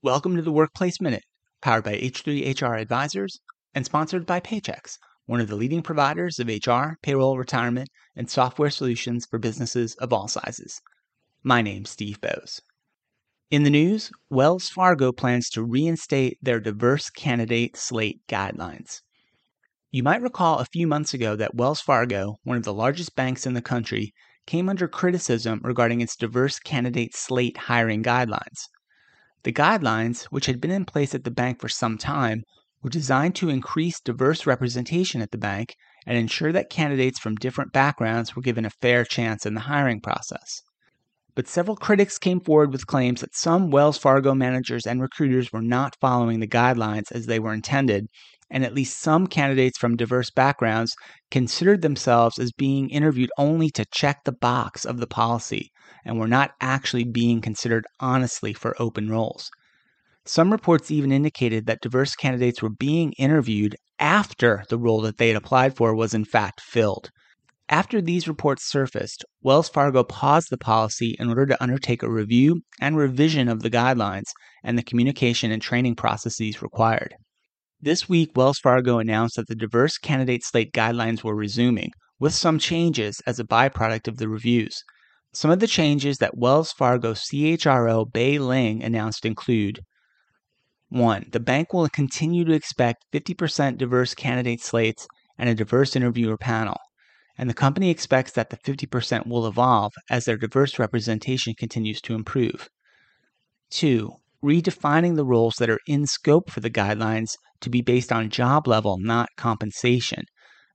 Welcome to the Workplace Minute, powered by H3 HR Advisors and sponsored by Paychex, one of the leading providers of HR, payroll, retirement, and software solutions for businesses of all sizes. My name's Steve Boese. In the news, Wells Fargo plans to reinstate their diverse candidate slate guidelines. You might recall a few months ago that Wells Fargo, one of the largest banks in the country, came under criticism regarding its diverse candidate slate hiring guidelines. The guidelines, which had been in place at the bank for some time, were designed to increase diverse representation at the bank and ensure that candidates from different backgrounds were given a fair chance in the hiring process. But several critics came forward with claims that some Wells Fargo managers and recruiters were not following the guidelines as they were intended and at least some candidates from diverse backgrounds considered themselves as being interviewed only to check the box of the policy and were not actually being considered honestly for open roles. Some reports even indicated that diverse candidates were being interviewed after the role that they had applied for was in fact filled. After these reports surfaced, Wells Fargo paused the policy in order to undertake a review and revision of the guidelines and the communication and training processes required. This week, Wells Fargo announced that the diverse candidate slate guidelines were resuming, with some changes as a byproduct of the reviews. Some of the changes that Wells Fargo CHRO Bei Ling announced include 1. The bank will continue to expect 50% diverse candidate slates and a diverse interviewer panel, and the company expects that the 50% will evolve as their diverse representation continues to improve. 2 redefining the roles that are in scope for the guidelines to be based on job level, not compensation.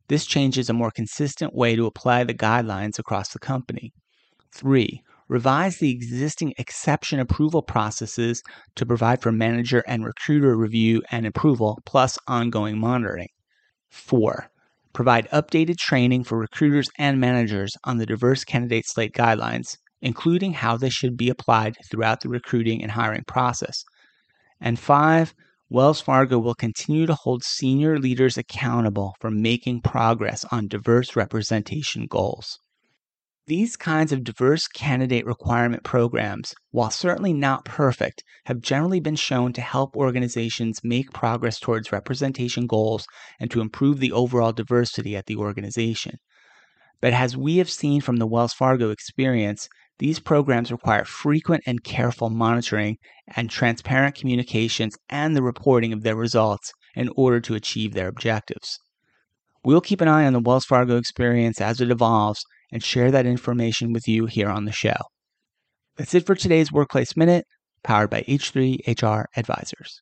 This change is a more consistent way to apply the guidelines across the company. Three, revise the existing exception approval processes to provide for manager and recruiter review and approval, plus ongoing monitoring. Four, provide updated training for recruiters and managers on the diverse candidate slate guidelines including how they should be applied throughout the recruiting and hiring process. And five, Wells Fargo will continue to hold senior leaders accountable for making progress on diverse representation goals. These kinds of diverse candidate requirement programs, while certainly not perfect, have generally been shown to help organizations make progress towards representation goals and to improve the overall diversity at the organization. But as we have seen from the Wells Fargo experience, these programs require frequent and careful monitoring and transparent communications and the reporting of their results in order to achieve their objectives. We'll keep an eye on the Wells Fargo experience as it evolves and share that information with you here on the show. That's it for today's Workplace Minute, powered by H3 HR Advisors.